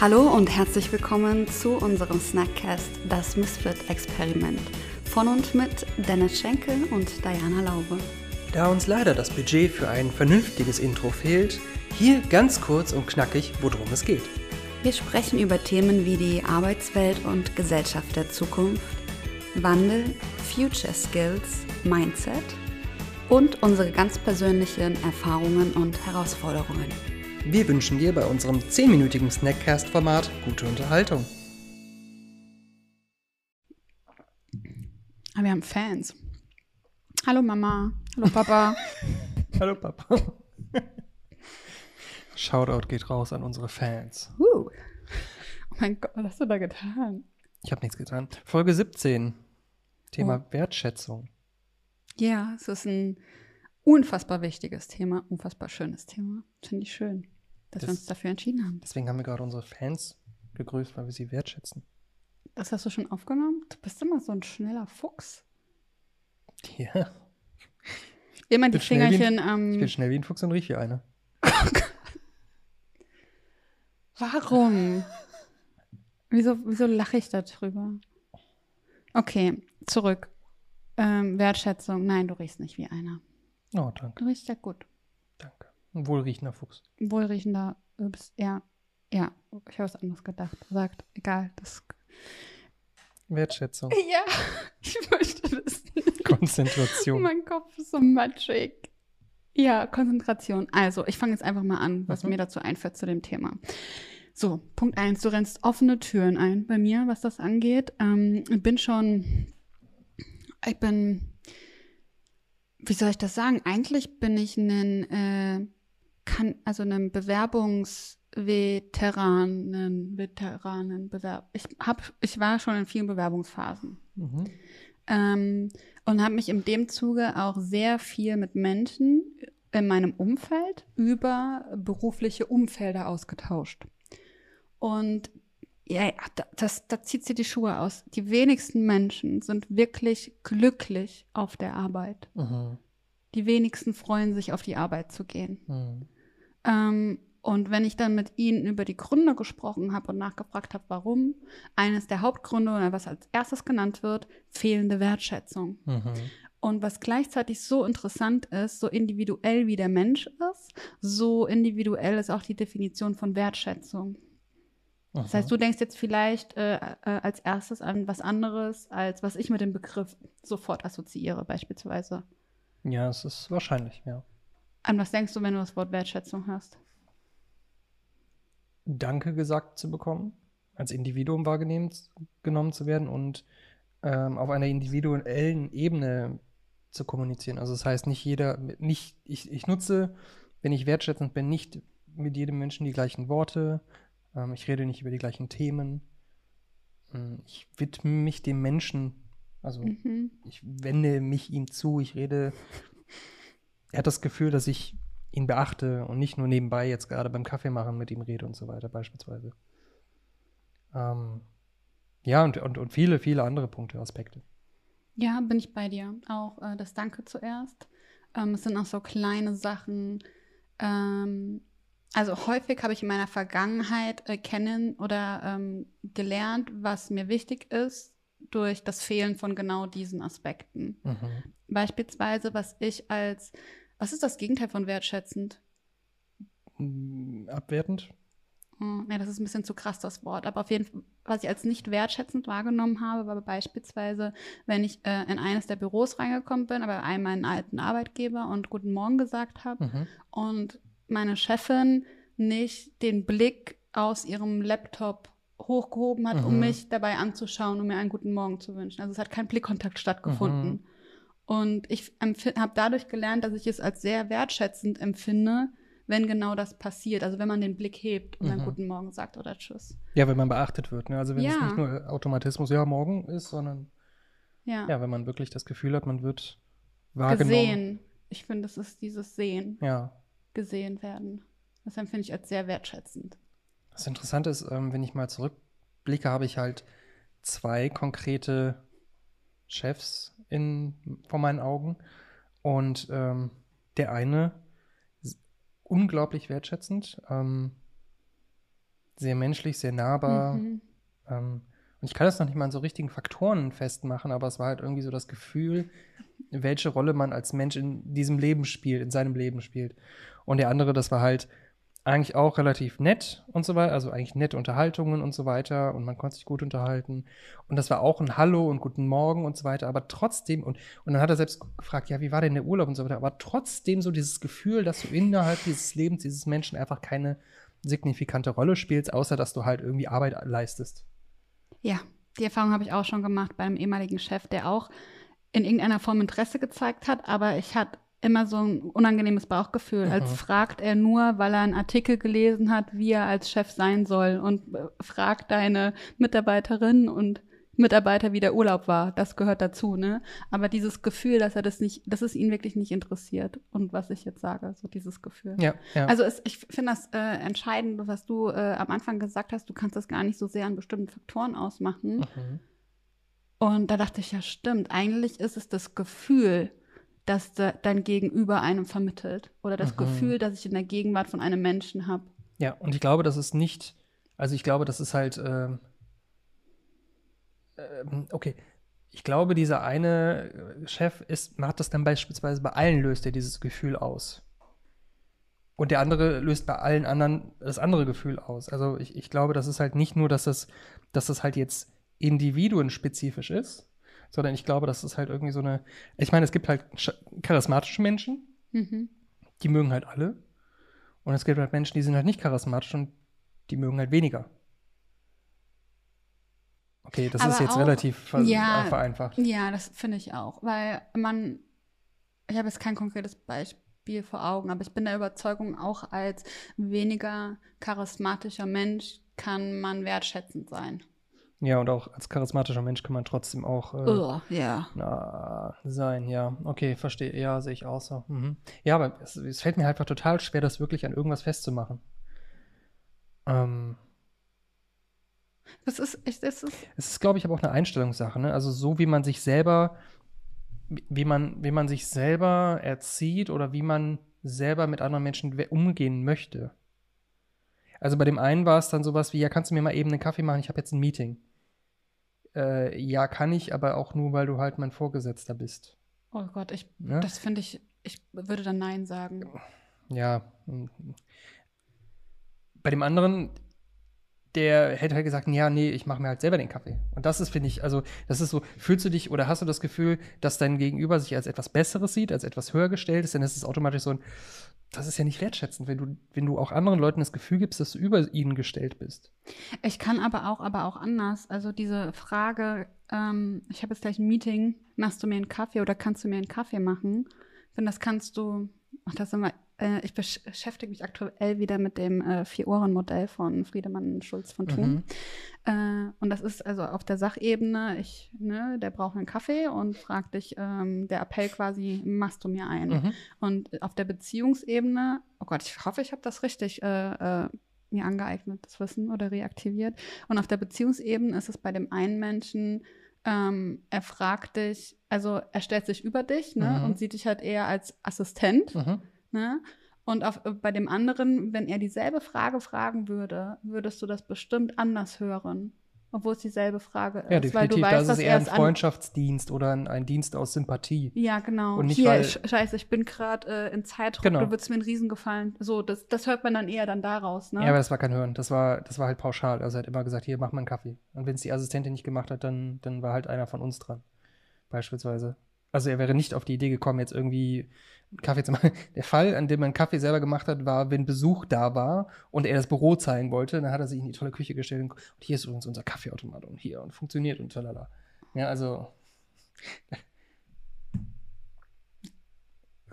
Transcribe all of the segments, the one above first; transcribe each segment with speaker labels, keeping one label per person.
Speaker 1: Hallo und herzlich willkommen zu unserem Snackcast Das Misfit-Experiment von und mit Dennis Schenkel und Diana Laube.
Speaker 2: Da uns leider das Budget für ein vernünftiges Intro fehlt, hier ganz kurz und knackig, worum es geht.
Speaker 1: Wir sprechen über Themen wie die Arbeitswelt und Gesellschaft der Zukunft, Wandel, Future Skills, Mindset und unsere ganz persönlichen Erfahrungen und Herausforderungen.
Speaker 2: Wir wünschen dir bei unserem 10-minütigen Snackcast-Format gute Unterhaltung.
Speaker 3: Aber wir haben Fans. Hallo Mama. Hallo Papa.
Speaker 2: Hallo Papa. Shoutout geht raus an unsere Fans.
Speaker 3: uh. Oh mein Gott, was hast du da getan?
Speaker 2: Ich habe nichts getan. Folge 17. Thema
Speaker 3: Oh.
Speaker 2: Wertschätzung.
Speaker 3: Ja, es ist ein unfassbar wichtiges Thema, unfassbar schönes Thema. Finde ich schön, dass wir
Speaker 2: Das-
Speaker 3: uns dafür entschieden haben.
Speaker 2: Deswegen haben wir gerade unsere Fans gegrüßt, weil wir sie wertschätzen.
Speaker 3: Das hast du schon aufgenommen? Du bist immer so ein schneller Fuchs.
Speaker 2: Ja.
Speaker 3: Immer die
Speaker 2: bin schnell wie ein-
Speaker 3: Fingerchen
Speaker 2: Ich bin
Speaker 3: am.
Speaker 2: schnell wie ein Fuchs und riech wie einer.
Speaker 3: Warum? Wieso, wieso lache ich da drüber? Okay, zurück. Ähm, Wertschätzung. Nein, du riechst nicht wie einer.
Speaker 2: Oh, danke,
Speaker 3: Du riechst ja gut.
Speaker 2: danke. Ein wohlriechender Fuchs.
Speaker 3: Wohlriechender, du bist eher. Ja, ich habe was anderes gedacht. Sagt, egal. Das,
Speaker 2: Wertschätzung.
Speaker 3: ja, ich möchte das nicht.
Speaker 2: Konzentration.
Speaker 3: Mein Kopf ist so matschig. Ja, Konzentration. Also, ich fange jetzt einfach mal an, was
Speaker 2: Mhm.
Speaker 3: mir dazu einfällt zu dem Thema. So, Punkt eins: du rennst offene Türen ein bei mir, was das angeht. Ähm, ich bin schon, ich bin, wie soll ich das sagen? Eigentlich bin ich ein, äh, kann, also ein Bewerbungsveteranen, Veteranen, Bewerb. Ich hab, ich war schon in vielen Bewerbungsphasen.
Speaker 2: Mhm.
Speaker 3: Ähm, und habe mich in dem Zuge auch sehr viel mit Menschen in meinem Umfeld über berufliche Umfelder ausgetauscht. Und ja, da- das, da zieht sie die Schuhe aus. Die wenigsten Menschen sind wirklich glücklich auf der Arbeit.
Speaker 2: Mhm.
Speaker 3: Die wenigsten freuen sich, auf die Arbeit zu gehen.
Speaker 2: Mhm.
Speaker 3: Ähm, und wenn ich dann mit ihnen über die Gründe gesprochen habe und nachgefragt habe, warum, eines der Hauptgründe oder was als erstes genannt wird, fehlende Wertschätzung.
Speaker 2: Mhm.
Speaker 3: Und was gleichzeitig so interessant ist, so individuell wie der Mensch ist, so individuell ist auch die Definition von Wertschätzung. Das heißt, du denkst jetzt vielleicht äh, äh, als erstes an was anderes, als was ich mit dem Begriff sofort assoziiere, beispielsweise.
Speaker 2: Ja, es ist wahrscheinlich, ja.
Speaker 3: An was denkst du, wenn du das Wort Wertschätzung hast?
Speaker 2: Danke gesagt zu bekommen, als Individuum wahrgenommen genommen zu werden und ähm, auf einer individuellen Ebene zu kommunizieren. Also das heißt, nicht jeder, nicht, ich, ich nutze, wenn ich wertschätzend bin, nicht mit jedem Menschen die gleichen Worte, ähm, ich rede nicht über die gleichen Themen, Ähm, ich widme mich dem Menschen, also
Speaker 3: Mhm.
Speaker 2: ich wende mich ihm zu, ich rede, er hat das Gefühl, dass ich ihn beachte und nicht nur nebenbei jetzt gerade beim Kaffee machen mit ihm rede und so weiter beispielsweise. Ähm, ja, und, und, und viele, viele andere Punkte, Aspekte.
Speaker 3: Ja, bin ich bei dir. Auch äh, das Danke zuerst. Ähm, es sind auch so kleine Sachen. Ähm, also häufig habe ich in meiner Vergangenheit äh, kennen oder ähm, gelernt, was mir wichtig ist, durch das Fehlen von genau diesen Aspekten.
Speaker 2: Mhm.
Speaker 3: Beispielsweise, was ich als, was ist das Gegenteil von wertschätzend?
Speaker 2: Mm, Abwertend?
Speaker 3: Oh, nee, das ist ein bisschen zu krass, das Wort. Aber auf jeden Fall, was ich als nicht wertschätzend wahrgenommen habe, war beispielsweise, wenn ich äh, in eines der Büros reingekommen bin, aber einem meinen alten Arbeitgeber und Guten Morgen gesagt habe
Speaker 2: Mhm.
Speaker 3: und meine Chefin nicht den Blick aus ihrem Laptop hochgehoben hat, um
Speaker 2: Mhm.
Speaker 3: mich dabei anzuschauen, um mir einen guten Morgen zu wünschen. Also es hat kein Blickkontakt stattgefunden.
Speaker 2: Mhm.
Speaker 3: Und ich habe dadurch gelernt, dass ich es als sehr wertschätzend empfinde, wenn genau das passiert. Also wenn man den Blick hebt und dann
Speaker 2: Mhm.
Speaker 3: Guten Morgen sagt oder Tschüss.
Speaker 2: Ja, wenn man beachtet wird. Ne? Also wenn es
Speaker 3: Ja.
Speaker 2: nicht nur Automatismus, ja, morgen ist, sondern
Speaker 3: Ja.
Speaker 2: ja, wenn man wirklich das Gefühl hat, man wird wahrgenommen.
Speaker 3: Gesehen. Ich finde, es ist dieses Sehen,
Speaker 2: Ja.
Speaker 3: gesehen werden. Das empfinde ich als sehr wertschätzend.
Speaker 2: Das Interessante ist, ähm, wenn ich mal zurückblicke, habe ich halt zwei konkrete Chefs in, vor meinen Augen. Und ähm, der eine unglaublich wertschätzend, ähm, sehr menschlich, sehr nahbar.
Speaker 3: Mhm.
Speaker 2: Ähm, und ich kann das noch nicht mal an so richtigen Faktoren festmachen, aber es war halt irgendwie so das Gefühl, welche Rolle man als Mensch in diesem Leben spielt, in seinem Leben spielt. Und der andere, das war halt eigentlich auch relativ nett und so weiter, also eigentlich nette Unterhaltungen und so weiter und man konnte sich gut unterhalten. Und das war auch ein Hallo und guten Morgen und so weiter, aber trotzdem, und, und dann hat er selbst gefragt, ja, wie war denn der Urlaub und so weiter, aber trotzdem so dieses Gefühl, dass du innerhalb dieses Lebens dieses Menschen einfach keine signifikante Rolle spielst, außer dass du halt irgendwie Arbeit leistest.
Speaker 3: Ja, die Erfahrung habe ich auch schon gemacht bei einem ehemaligen Chef, der auch in irgendeiner Form Interesse gezeigt hat, aber ich hatte immer so ein unangenehmes Bauchgefühl,
Speaker 2: Mhm.
Speaker 3: als fragt er nur, weil er einen Artikel gelesen hat, wie er als Chef sein soll und äh, fragt deine Mitarbeiterin und Mitarbeiter, wie der Urlaub war. Das gehört dazu, ne? Aber dieses Gefühl, dass er das nicht, dass es ihn wirklich nicht interessiert und was ich jetzt sage, so dieses Gefühl.
Speaker 2: Ja, ja.
Speaker 3: Also es, ich finde das äh, entscheidend, was du äh, am Anfang gesagt hast, du kannst das gar nicht so sehr an bestimmten Faktoren ausmachen.
Speaker 2: mhm.
Speaker 3: Und da dachte ich, ja, stimmt. Eigentlich ist es das Gefühl, das de dein Gegenüber einem vermittelt. Oder das
Speaker 2: Mhm.
Speaker 3: Gefühl, das ich in der Gegenwart von einem Menschen habe.
Speaker 2: Ja, und ich glaube, das ist nicht, also ich glaube, das ist halt, ähm, ähm, okay, ich glaube, dieser eine äh, Chef ist, macht das dann beispielsweise bei allen, löst er dieses Gefühl aus. Und der andere löst bei allen anderen das andere Gefühl aus. Also ich, ich glaube, das ist halt nicht nur, dass das, dass das halt jetzt individuenspezifisch ist, sondern ich glaube, das ist halt irgendwie so eine, ich meine, es gibt halt sch- charismatische Menschen,
Speaker 3: Mhm.
Speaker 2: die mögen halt alle. Und es gibt halt Menschen, die sind halt nicht charismatisch und die mögen halt weniger. Okay, das
Speaker 3: Aber
Speaker 2: ist jetzt
Speaker 3: auch-
Speaker 2: relativ ver
Speaker 3: Ja.
Speaker 2: vereinfacht.
Speaker 3: Ja, das finde ich auch. Weil man, ich habe jetzt kein konkretes Beispiel vor Augen, aber ich bin der Überzeugung, auch als weniger charismatischer Mensch kann man wertschätzend sein.
Speaker 2: Ja, und auch als charismatischer Mensch kann man trotzdem auch äh,
Speaker 3: Ugh, ja.
Speaker 2: na, sein, ja. Okay, verstehe. Ja, sehe ich auch so. Mhm. Ja, aber es, es fällt mir halt einfach total schwer, das wirklich an irgendwas festzumachen. Ähm,
Speaker 3: Das ist, ich, das ist,
Speaker 2: Es ist, glaube ich, aber auch eine Einstellungssache, ne? Also so wie man sich selber, wie- man, wie man sich selber erzieht oder wie man selber mit anderen Menschen umgehen möchte. Also bei dem einen war es dann sowas wie, ja, kannst du mir mal eben einen Kaffee machen, ich habe jetzt ein Meeting. Äh, ja, kann ich, aber auch nur, weil du halt mein Vorgesetzter bist.
Speaker 3: oh Gott, ich,
Speaker 2: Ne?
Speaker 3: das finde ich, ich würde dann Nein sagen.
Speaker 2: Ja. mm. Bei dem anderen, der hätte halt gesagt, ja, nee, ich mache mir halt selber den Kaffee. Und das ist, finde ich, also, das ist so, fühlst du dich oder hast du das Gefühl, dass dein Gegenüber sich als etwas Besseres sieht, als etwas höher gestellt ist, dann ist es automatisch so ein, das ist ja nicht wertschätzend, wenn du, wenn du auch anderen Leuten das Gefühl gibst, dass du über ihnen gestellt bist.
Speaker 3: Ich kann aber auch, aber auch anders. Also diese Frage, ähm, ich habe jetzt gleich ein Meeting, machst du mir einen Kaffee oder kannst du mir einen Kaffee machen? Wenn das kannst du, ach, das sind wir, äh, ich besch beschäftige mich aktuell wieder mit dem äh, Vier-Ohren-Modell von Friedemann Schulz von Thun.
Speaker 2: Mhm.
Speaker 3: Äh, und das ist also auf der Sachebene, ich, ne, der braucht einen Kaffee und fragt dich, ähm, der Appell quasi, machst du mir einen?
Speaker 2: Mhm.
Speaker 3: Und auf der Beziehungsebene, oh Gott, ich hoffe, ich habe das richtig äh, äh, mir angeeignet, das Wissen oder reaktiviert. Und auf der Beziehungsebene ist es bei dem einen Menschen, ähm, er fragt dich, also er stellt sich über dich ne,
Speaker 2: Mhm.
Speaker 3: und sieht dich halt eher als Assistent.
Speaker 2: Mhm.
Speaker 3: Ne? Und auf, äh, bei dem anderen, wenn er dieselbe Frage fragen würde, würdest du das bestimmt anders hören. Obwohl es dieselbe Frage ist.
Speaker 2: Ja,
Speaker 3: weil
Speaker 2: definitiv.
Speaker 3: du
Speaker 2: da
Speaker 3: weißt,
Speaker 2: ist
Speaker 3: dass er
Speaker 2: eher ein Freundschaftsdienst oder ein, ein Dienst aus Sympathie.
Speaker 3: ja, genau.
Speaker 2: Und nicht,
Speaker 3: Hier,
Speaker 2: weil-
Speaker 3: Sch- scheiße, ich bin gerade äh, in Zeitdruck,
Speaker 2: Genau.
Speaker 3: du würdest mir einen Riesengefallen. So, das, das hört man dann eher dann daraus, ne?
Speaker 2: Ja, aber das war kein Hören. Das war, das war halt pauschal. Also er hat immer gesagt, hier, mach mal einen Kaffee. Und wenn es die Assistentin nicht gemacht hat, dann, dann war halt einer von uns dran. Beispielsweise. Also er wäre nicht auf die Idee gekommen, jetzt irgendwie Kaffee zu machen. Der Fall, an dem einen Kaffee selber gemacht hat, war, wenn Besuch da war und er das Büro zeigen wollte, dann hat er sich in die tolle Küche gestellt und, und hier ist übrigens unser Kaffeeautomat und hier und funktioniert und talala. Ja, also.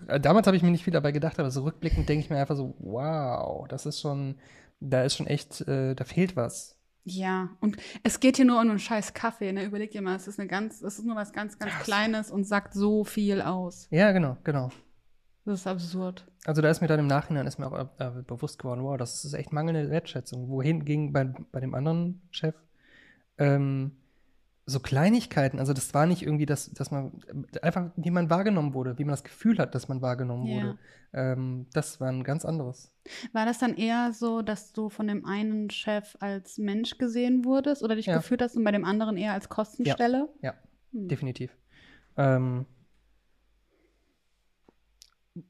Speaker 2: Äh, Damals habe ich mir nicht viel dabei gedacht, aber so rückblickend denke ich mir einfach so, wow, das ist schon, da ist schon echt, äh, da fehlt was.
Speaker 3: Ja, und es geht hier nur um einen scheiß Kaffee, ne? Überleg dir mal, es ist eine ganz, es ist nur was ganz, ganz Kleines und sagt so viel aus.
Speaker 2: Ja, genau, genau.
Speaker 3: Das ist absurd.
Speaker 2: Also da ist mir dann im Nachhinein ist mir auch äh, bewusst geworden, wow, das ist echt mangelnde Wertschätzung. Wohin ging bei, bei dem anderen Chef? Ähm, so Kleinigkeiten, also das war nicht irgendwie, dass, dass man einfach, wie man wahrgenommen wurde, wie man das Gefühl hat, dass man wahrgenommen
Speaker 3: Ja.
Speaker 2: wurde. Ähm, das war ein ganz anderes.
Speaker 3: War das dann eher so, dass du von dem einen Chef als Mensch gesehen wurdest oder dich
Speaker 2: Ja.
Speaker 3: gefühlt hast und bei dem anderen eher als Kostenstelle?
Speaker 2: Ja,
Speaker 3: Hm.
Speaker 2: definitiv. Ähm,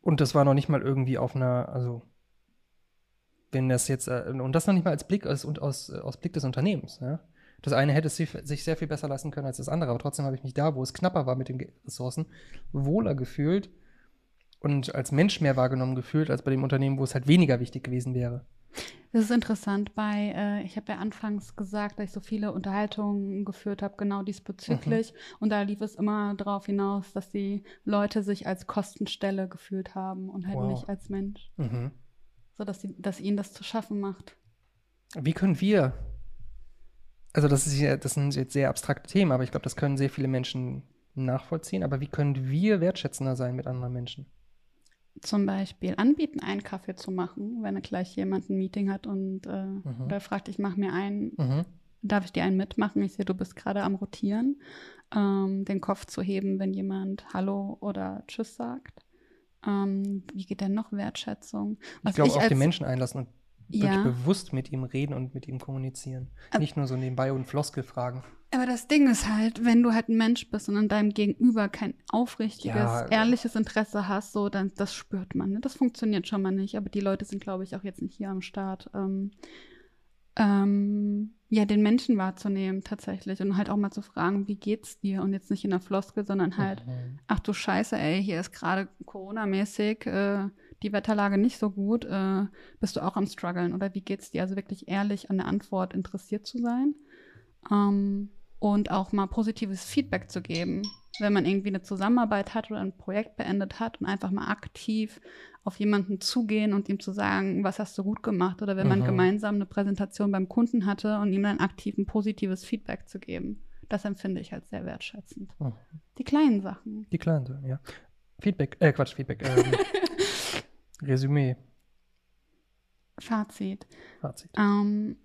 Speaker 2: und das war noch nicht mal irgendwie auf einer, also wenn das jetzt, äh, und das noch nicht mal als Blick aus, und aus, äh, aus Blick des Unternehmens. Ja? Das eine hätte sich, sich sehr viel besser leisten können als das andere, aber trotzdem habe ich mich da, wo es knapper war mit den Ressourcen, wohler gefühlt und als Mensch mehr wahrgenommen gefühlt, als bei dem Unternehmen, wo es halt weniger wichtig gewesen wäre.
Speaker 3: Das ist interessant. Bei, äh, ich habe ja anfangs gesagt, dass ich so viele Unterhaltungen geführt habe, genau diesbezüglich. Und da lief es immer darauf hinaus, dass die Leute sich als Kostenstelle gefühlt haben und halt
Speaker 2: Wow.
Speaker 3: nicht als Mensch.
Speaker 2: Mhm.
Speaker 3: So dass, sie, dass ihnen das zu schaffen macht.
Speaker 2: Wie können wir, also das, ist ja, das sind jetzt sehr abstrakte Themen, aber ich glaube, das können sehr viele Menschen nachvollziehen, aber wie können wir wertschätzender sein mit anderen Menschen?
Speaker 3: Zum Beispiel anbieten, einen Kaffee zu machen, wenn gleich jemand ein Meeting hat und äh,
Speaker 2: Mhm.
Speaker 3: oder fragt, ich mache mir einen,
Speaker 2: Mhm.
Speaker 3: darf ich dir einen mitmachen? Ich sehe, du bist gerade am Rotieren. Ähm, den Kopf zu heben, wenn jemand Hallo oder Tschüss sagt. Ähm, wie geht denn noch Wertschätzung?
Speaker 2: Ich glaube, auf
Speaker 3: als-
Speaker 2: den Menschen einlassen und wirklich
Speaker 3: Ja.
Speaker 2: bewusst mit ihm reden und mit ihm kommunizieren.
Speaker 3: Ab-
Speaker 2: Nicht nur so nebenbei und Floskel fragen.
Speaker 3: Aber das Ding ist halt, wenn du halt ein Mensch bist und an deinem Gegenüber kein aufrichtiges,
Speaker 2: Ja.
Speaker 3: ehrliches Interesse hast, so, dann das spürt man. Ne? Das funktioniert schon mal nicht. Aber die Leute sind, glaube ich, auch jetzt nicht hier am Start. Ähm, ähm, ja, den Menschen wahrzunehmen tatsächlich und halt auch mal zu fragen, wie geht's dir? Und jetzt nicht in der Floskel, sondern halt,
Speaker 2: Mhm.
Speaker 3: ach du Scheiße, ey, hier ist gerade Corona-mäßig äh, die Wetterlage nicht so gut. Äh, bist du auch am struggeln oder wie geht's dir? Also wirklich ehrlich an der Antwort interessiert zu sein ähm, und auch mal positives Feedback zu geben, wenn man irgendwie eine Zusammenarbeit hat oder ein Projekt beendet hat und einfach mal aktiv auf jemanden zugehen und ihm zu sagen, was hast du gut gemacht oder wenn man
Speaker 2: Mhm.
Speaker 3: gemeinsam eine Präsentation beim Kunden hatte und ihm dann aktiv ein positives Feedback zu geben. Das empfinde ich als sehr wertschätzend.
Speaker 2: Mhm.
Speaker 3: Die kleinen Sachen.
Speaker 2: Die kleinen Sachen, ja. Feedback, äh, Quatsch, Feedback. Ähm, Resümee,
Speaker 3: Fazit.
Speaker 2: Fazit.
Speaker 3: Ähm,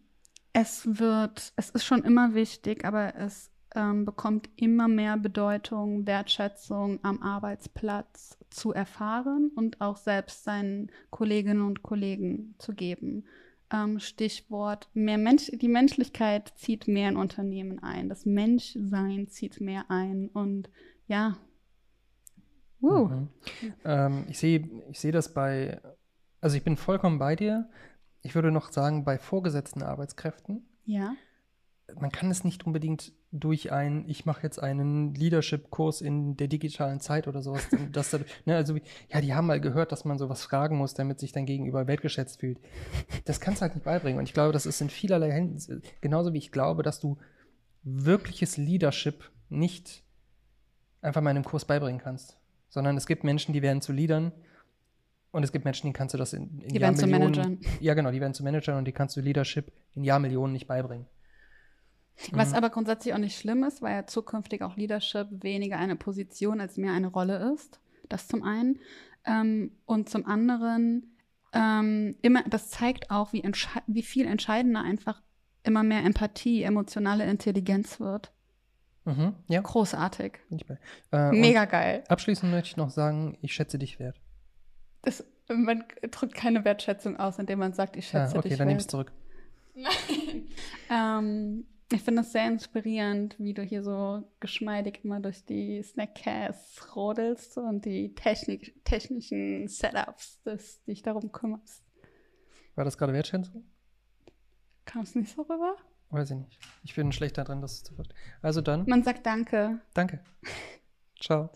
Speaker 3: es wird, es ist schon immer wichtig, aber es ähm, bekommt immer mehr Bedeutung, Wertschätzung am Arbeitsplatz zu erfahren und auch selbst seinen Kolleginnen und Kollegen zu geben. Ähm, Stichwort, mehr Mensch, die Menschlichkeit zieht mehr in Unternehmen ein. Das Menschsein zieht mehr ein und ja. Uh.
Speaker 2: Mhm. Ähm, ich sehe ich sehe das bei, also ich bin vollkommen bei dir. Ich würde noch sagen, bei vorgesetzten Arbeitskräften,
Speaker 3: Ja.
Speaker 2: man kann es nicht unbedingt durch ein, ich mache jetzt einen Leadership-Kurs in der digitalen Zeit oder sowas, dass da, ne, also, wie- ja, die haben mal gehört, dass man sowas fragen muss, damit sich dein Gegenüber wertgeschätzt fühlt. Das kannst du halt nicht beibringen. Und ich glaube, das ist in vielerlei Hinsicht, genauso wie ich glaube, dass du wirkliches Leadership nicht einfach mal in einem Kurs beibringen kannst. Sondern es gibt Menschen, die werden zu Leadern und es gibt Menschen, denen kannst du das in, in
Speaker 3: Die werden zu Managern.
Speaker 2: Ja, genau, die werden zu Managern und die kannst du Leadership in Jahrmillionen nicht beibringen.
Speaker 3: Was
Speaker 2: Mhm.
Speaker 3: aber grundsätzlich auch nicht schlimm ist, weil ja zukünftig auch Leadership weniger eine Position als mehr eine Rolle ist. Das zum einen. Ähm, und zum anderen, ähm, immer, das zeigt auch, wie, wie viel entscheidender einfach immer mehr Empathie, emotionale Intelligenz wird.
Speaker 2: Mhm, ja,
Speaker 3: Großartig.
Speaker 2: Äh,
Speaker 3: Mega geil.
Speaker 2: Abschließend möchte ich noch sagen, ich schätze dich wert.
Speaker 3: Das, man drückt keine Wertschätzung aus, indem man sagt, ich
Speaker 2: Ja,
Speaker 3: schätze
Speaker 2: Ah, okay,
Speaker 3: dich.
Speaker 2: dann nehme ich
Speaker 3: wert.
Speaker 2: es zurück.
Speaker 3: ähm, ich finde es sehr inspirierend, wie du hier so geschmeidig immer durch die Snackcasts rodelst und die Technik, technischen Setups des, dich darum kümmerst.
Speaker 2: War das gerade Wertschätzung?
Speaker 3: Kam es nicht so rüber?
Speaker 2: Weiß ich nicht. Ich bin schlecht darin, das zu ver- Also dann,
Speaker 3: Man sagt Danke.
Speaker 2: danke. Ciao.